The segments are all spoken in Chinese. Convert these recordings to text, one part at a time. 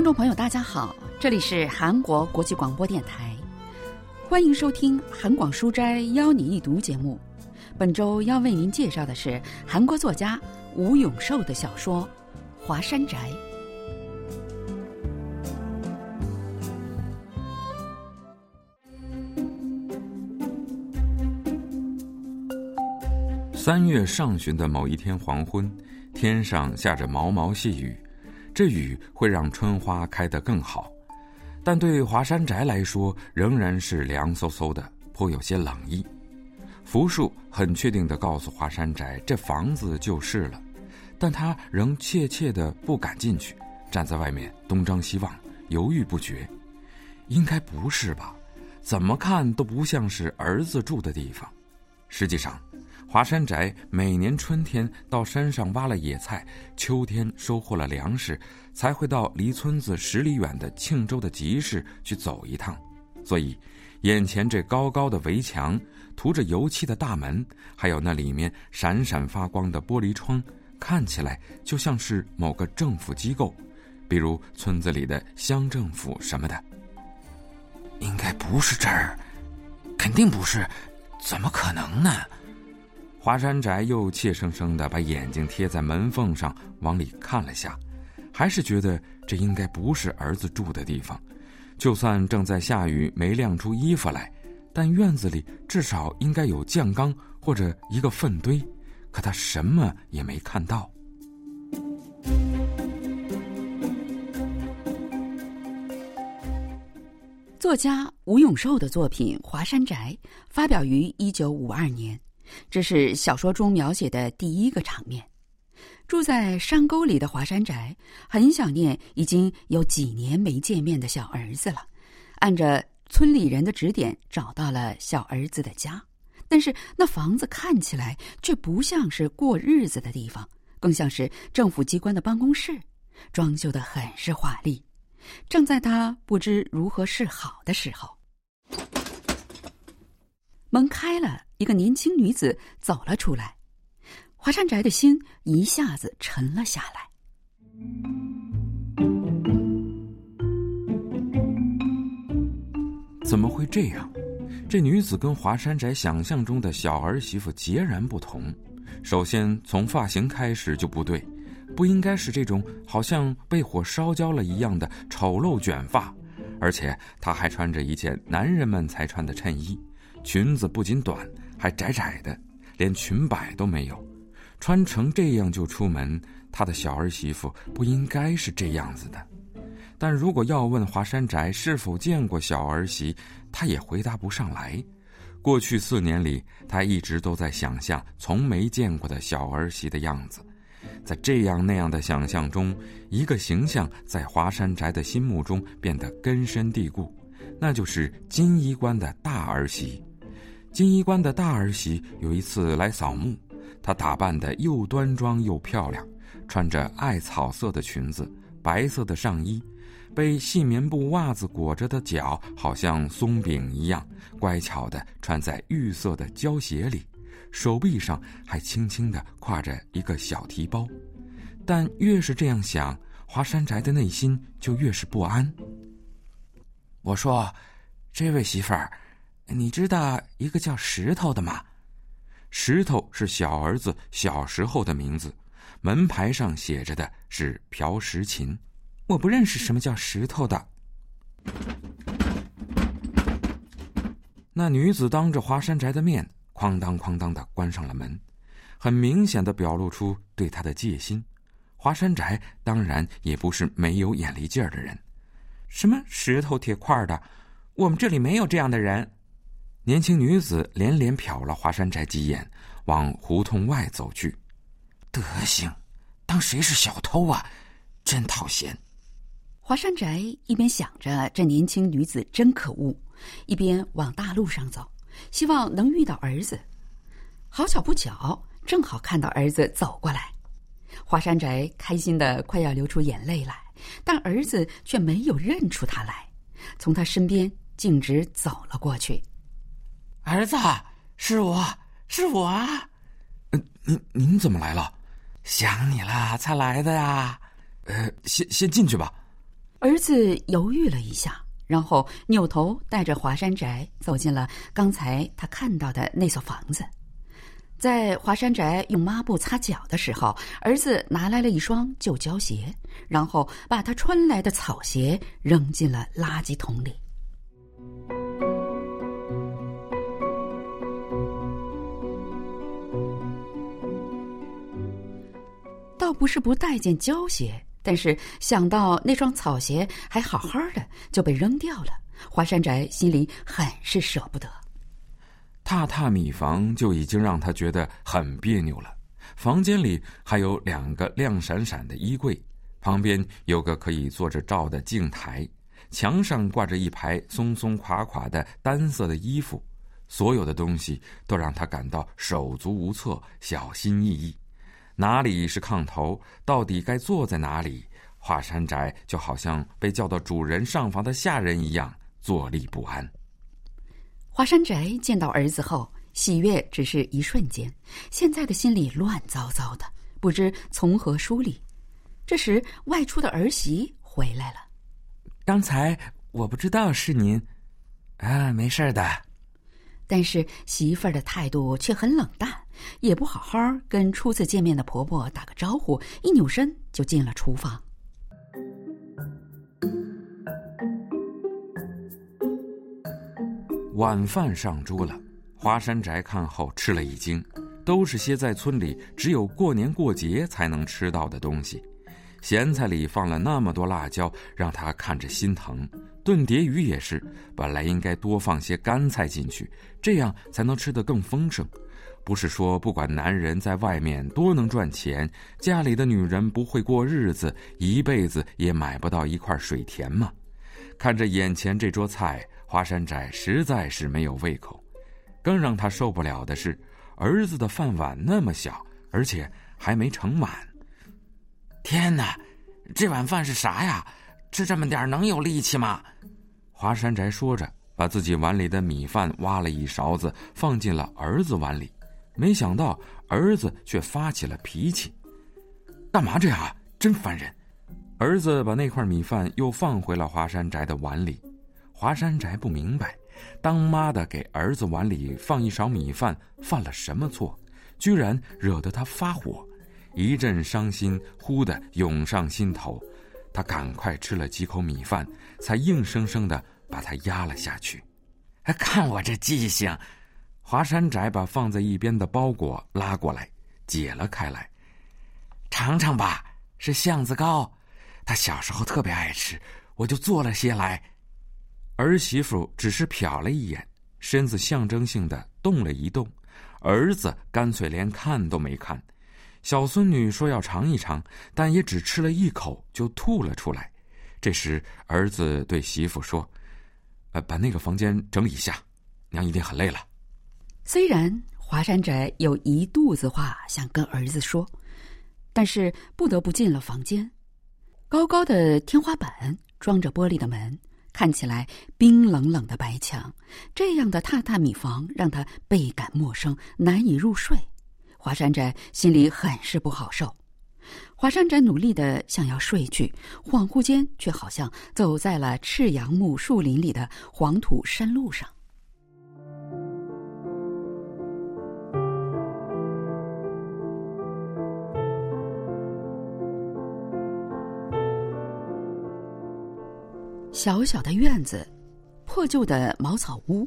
听众朋友，大家好，这里是韩国国际广播电台，欢迎收听韩广书斋邀你一读节目。本周要为您介绍的是韩国作家吴永寿的小说《华山宅》。三月上旬的某一天黄昏，天上下着毛毛细雨。这雨会让春花开得更好，但对华山宅来说仍然是凉飕飕的，颇有些冷意。福树很确定地告诉华山宅，这房子就是了，但他仍怯怯地不敢进去，站在外面东张西望，犹豫不决。应该不是吧？怎么看都不像是儿子住的地方。实际上。华山宅每年春天到山上挖了野菜，秋天收获了粮食，才会到离村子十里远的庆州的集市去走一趟。所以，眼前这高高的围墙、涂着油漆的大门，还有那里面闪闪发光的玻璃窗，看起来就像是某个政府机构，比如村子里的乡政府什么的。应该不是这儿，肯定不是，怎么可能呢？华山宅又怯生生的把眼睛贴在门缝上，往里看了下，还是觉得这应该不是儿子住的地方。就算正在下雨，没晾出衣服来，但院子里至少应该有酱缸或者一个粪堆，可他什么也没看到。作家吴永寿的作品《华山宅》发表于一九五二年。这是小说中描写的第一个场面。住在山沟里的华山宅很想念已经有几年没见面的小儿子了，按着村里人的指点找到了小儿子的家，但是那房子看起来却不像是过日子的地方，更像是政府机关的办公室，装修的很是华丽。正在他不知如何是好的时候，门开了。一个年轻女子走了出来，华山宅的心一下子沉了下来。怎么会这样？这女子跟华山宅想象中的小儿媳妇截然不同。首先从发型开始就不对，不应该是这种好像被火烧焦了一样的丑陋卷发，而且她还穿着一件男人们才穿的衬衣，裙子不仅短。还窄窄的，连裙摆都没有，穿成这样就出门，他的小儿媳妇不应该是这样子的。但如果要问华山宅是否见过小儿媳，他也回答不上来。过去四年里，他一直都在想象从没见过的小儿媳的样子，在这样那样的想象中，一个形象在华山宅的心目中变得根深蒂固，那就是金衣官的大儿媳。金衣官的大儿媳有一次来扫墓，她打扮的又端庄又漂亮，穿着艾草色的裙子，白色的上衣，被细棉布袜子裹着的脚好像松饼一样，乖巧的穿在玉色的胶鞋里，手臂上还轻轻的挎着一个小提包。但越是这样想，华山宅的内心就越是不安。我说：“这位媳妇儿。”你知道一个叫石头的吗？石头是小儿子小时候的名字，门牌上写着的是朴实琴。我不认识什么叫石头的。那女子当着华山宅的面，哐当哐当的关上了门，很明显的表露出对他的戒心。华山宅当然也不是没有眼力劲儿的人。什么石头铁块的？我们这里没有这样的人。年轻女子连连瞟了华山宅几眼，往胡同外走去。德行，当谁是小偷啊？真讨嫌！华山宅一边想着这年轻女子真可恶，一边往大路上走，希望能遇到儿子。好巧不巧，正好看到儿子走过来。华山宅开心的快要流出眼泪来，但儿子却没有认出他来，从他身边径直走了过去。儿子，是我是我啊！嗯，您您怎么来了？想你了才来的呀。呃，先先进去吧。儿子犹豫了一下，然后扭头带着华山宅走进了刚才他看到的那所房子。在华山宅用抹布擦脚的时候，儿子拿来了一双旧胶鞋，然后把他穿来的草鞋扔进了垃圾桶里。倒不是不待见胶鞋。但是想到那双草鞋还好好的就被扔掉了，华山宅心里很是舍不得。榻榻米房就已经让他觉得很别扭了。房间里还有两个亮闪闪的衣柜，旁边有个可以坐着照的镜台，墙上挂着一排松松垮垮的单色的衣服，所有的东西都让他感到手足无措、小心翼翼。哪里是炕头？到底该坐在哪里？华山宅就好像被叫到主人上房的下人一样，坐立不安。华山宅见到儿子后，喜悦只是一瞬间，现在的心里乱糟糟的，不知从何梳理。这时，外出的儿媳回来了。刚才我不知道是您，啊，没事的。但是媳妇儿的态度却很冷淡。也不好好跟初次见面的婆婆打个招呼，一扭身就进了厨房。晚饭上桌了，华山宅看后吃了一惊，都是些在村里只有过年过节才能吃到的东西。咸菜里放了那么多辣椒，让他看着心疼。炖蝶鱼也是，本来应该多放些干菜进去，这样才能吃得更丰盛。不是说不管男人在外面多能赚钱，家里的女人不会过日子，一辈子也买不到一块水田吗？看着眼前这桌菜，华山寨实在是没有胃口。更让他受不了的是，儿子的饭碗那么小，而且还没盛满。天哪，这碗饭是啥呀？吃这么点能有力气吗？华山宅说着，把自己碗里的米饭挖了一勺子，放进了儿子碗里。没想到儿子却发起了脾气，干嘛这样？真烦人！儿子把那块米饭又放回了华山宅的碗里。华山宅不明白，当妈的给儿子碗里放一勺米饭犯了什么错，居然惹得他发火，一阵伤心忽的涌上心头。他赶快吃了几口米饭，才硬生生的把它压了下去。看我这记性！华山宅把放在一边的包裹拉过来，解了开来，尝尝吧，是巷子糕，他小时候特别爱吃，我就做了些来。儿媳妇只是瞟了一眼，身子象征性的动了一动，儿子干脆连看都没看。小孙女说要尝一尝，但也只吃了一口就吐了出来。这时，儿子对媳妇说：“呃，把那个房间整理一下，娘一定很累了。”虽然华山宅有一肚子话想跟儿子说，但是不得不进了房间。高高的天花板，装着玻璃的门，看起来冰冷冷的白墙，这样的榻榻米房让他倍感陌生，难以入睡。华山宅心里很是不好受。华山宅努力的想要睡去，恍惚间却好像走在了赤杨木树林里的黄土山路上。小小的院子，破旧的茅草屋，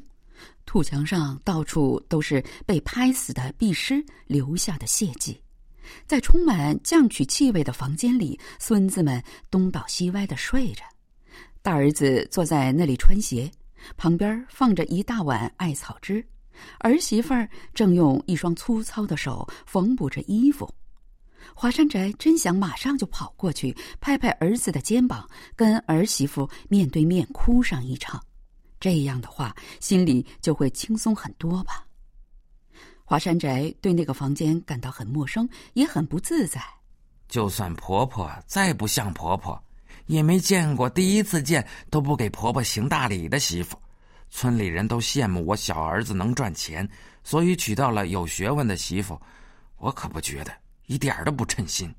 土墙上到处都是被拍死的壁尸留下的血迹。在充满酱曲气味的房间里，孙子们东倒西歪的睡着。大儿子坐在那里穿鞋，旁边放着一大碗艾草汁，儿媳妇儿正用一双粗糙的手缝补着衣服。华山宅真想马上就跑过去，拍拍儿子的肩膀，跟儿媳妇面对面哭上一场，这样的话心里就会轻松很多吧。华山宅对那个房间感到很陌生，也很不自在。就算婆婆再不像婆婆，也没见过第一次见都不给婆婆行大礼的媳妇。村里人都羡慕我小儿子能赚钱，所以娶到了有学问的媳妇。我可不觉得。一点都不称心。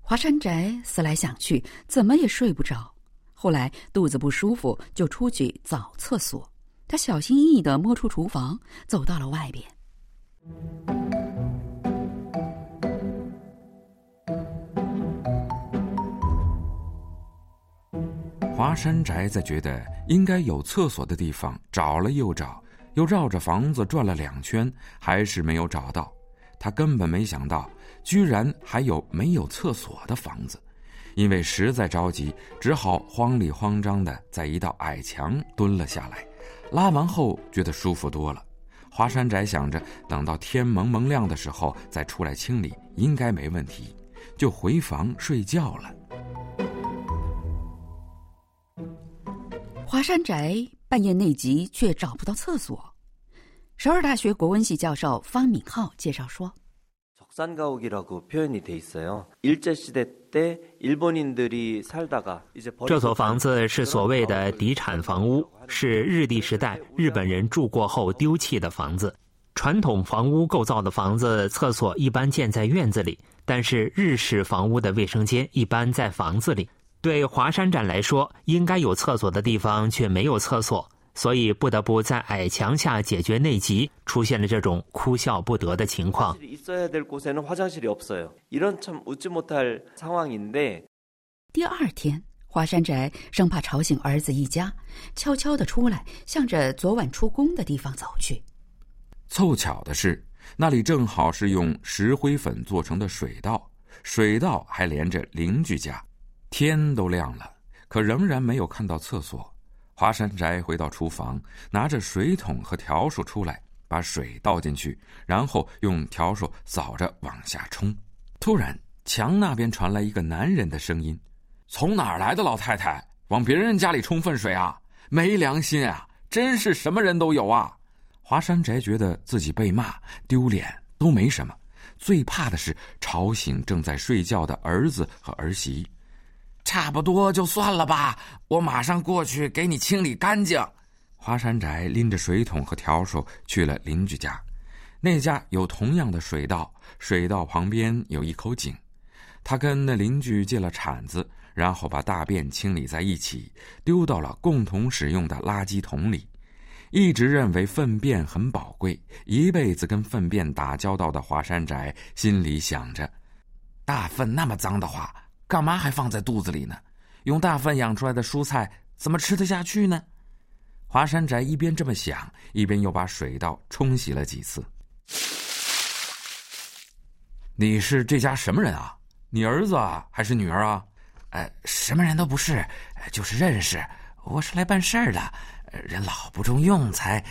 华山宅思来想去，怎么也睡不着。后来肚子不舒服，就出去找厕所。他小心翼翼的摸出厨房，走到了外边。华山宅在觉得应该有厕所的地方找了又找，又绕着房子转了两圈，还是没有找到。他根本没想到，居然还有没有厕所的房子。因为实在着急，只好慌里慌张的在一道矮墙蹲了下来。拉完后觉得舒服多了。华山宅想着，等到天蒙蒙亮的时候再出来清理，应该没问题，就回房睡觉了。华山宅半夜内急，却找不到厕所。首尔大学国文系教授方敏浩介绍说。这所房子是所谓的地产房屋，是日帝时代日本人住过后丢弃的房子。传统房屋构造的房子，厕所一般建在院子里，但是日式房屋的卫生间一般在房子里。对华山站来说，应该有厕所的地方却没有厕所。所以不得不在矮墙下解决内急，出现了这种哭笑不得的情况。第二天，华山宅生怕吵醒儿子一家，悄悄的出来，向着昨晚出宫的地方走去。凑巧的是，那里正好是用石灰粉做成的水道，水道还连着邻居家。天都亮了，可仍然没有看到厕所。华山宅回到厨房，拿着水桶和笤帚出来，把水倒进去，然后用笤帚扫着往下冲。突然，墙那边传来一个男人的声音：“从哪儿来的老太太，往别人家里冲粪水啊？没良心啊！真是什么人都有啊！”华山宅觉得自己被骂丢脸都没什么，最怕的是吵醒正在睡觉的儿子和儿媳。差不多就算了吧，我马上过去给你清理干净。华山宅拎着水桶和笤帚去了邻居家，那家有同样的水道，水道旁边有一口井。他跟那邻居借了铲子，然后把大便清理在一起，丢到了共同使用的垃圾桶里。一直认为粪便很宝贵，一辈子跟粪便打交道的华山宅心里想着：大粪那么脏的话。干嘛还放在肚子里呢？用大粪养出来的蔬菜怎么吃得下去呢？华山宅一边这么想，一边又把水稻冲洗了几次。你是这家什么人啊？你儿子啊，还是女儿啊？呃，什么人都不是，就是认识。我是来办事儿的，人老不中用才。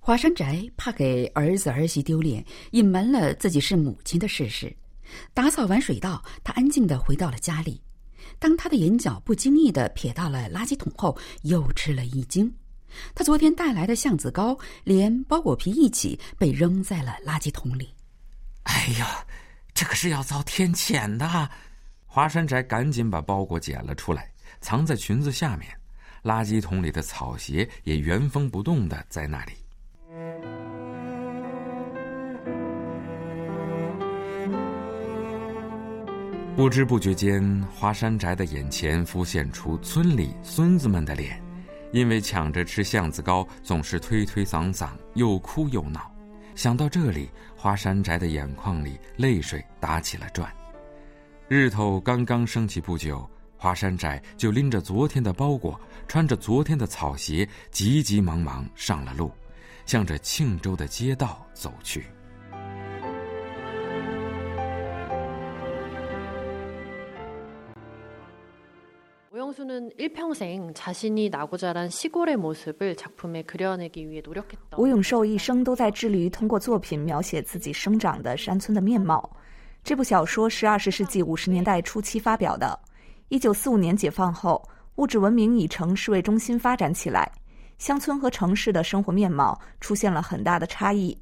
华山宅怕给儿子儿媳丢脸，隐瞒了自己是母亲的事实。打扫完水道，他安静的回到了家里。当他的眼角不经意的瞥到了垃圾桶后，又吃了一惊。他昨天带来的橡子糕，连包裹皮一起被扔在了垃圾桶里。哎呀，这可是要遭天谴的！华山宅赶紧把包裹捡了出来，藏在裙子下面。垃圾桶里的草鞋也原封不动的在那里。不知不觉间，华山宅的眼前浮现出村里孙子们的脸，因为抢着吃橡子糕，总是推推搡搡，又哭又闹。想到这里，华山宅的眼眶里泪水打起了转。日头刚刚升起不久，华山宅就拎着昨天的包裹，穿着昨天的草鞋，急急忙忙上了路，向着庆州的街道走去。吴永寿一生都在致力于通过作品描写自己生长的山村的面貌。这部小说是二十世纪五十年代初期发表的。一九四五年解放后，物质文明以城市为中心发展起来，乡村和城市的生活面貌出现了很大的差异。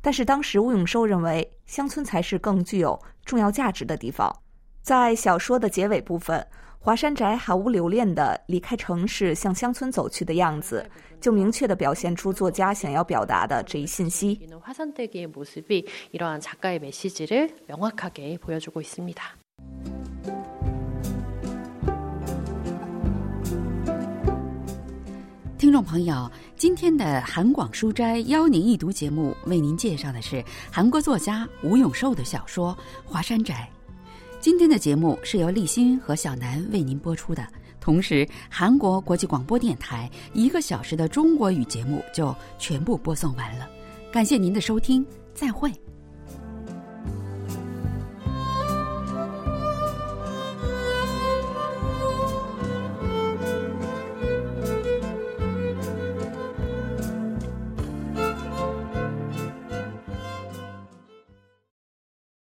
但是当时吴永寿认为，乡村才是更具有重要价值的地方。在小说的结尾部分。华山宅毫无留恋地离开城市，向乡村走去的样子，就明确地表现出作家想要表达的这一信息。华山宅的모습이이러한작가의메시지를명확하게보여주고있습니 다。 听众朋友，今天的韩广书斋邀您一读节目，为您介绍的是韩国作家吴永寿的小说《华山宅》。今天的节目是由立新和小南为您播出的，同时韩国国际广播电台一个小时的中国语节目就全部播送完了。感谢您的收听，再会。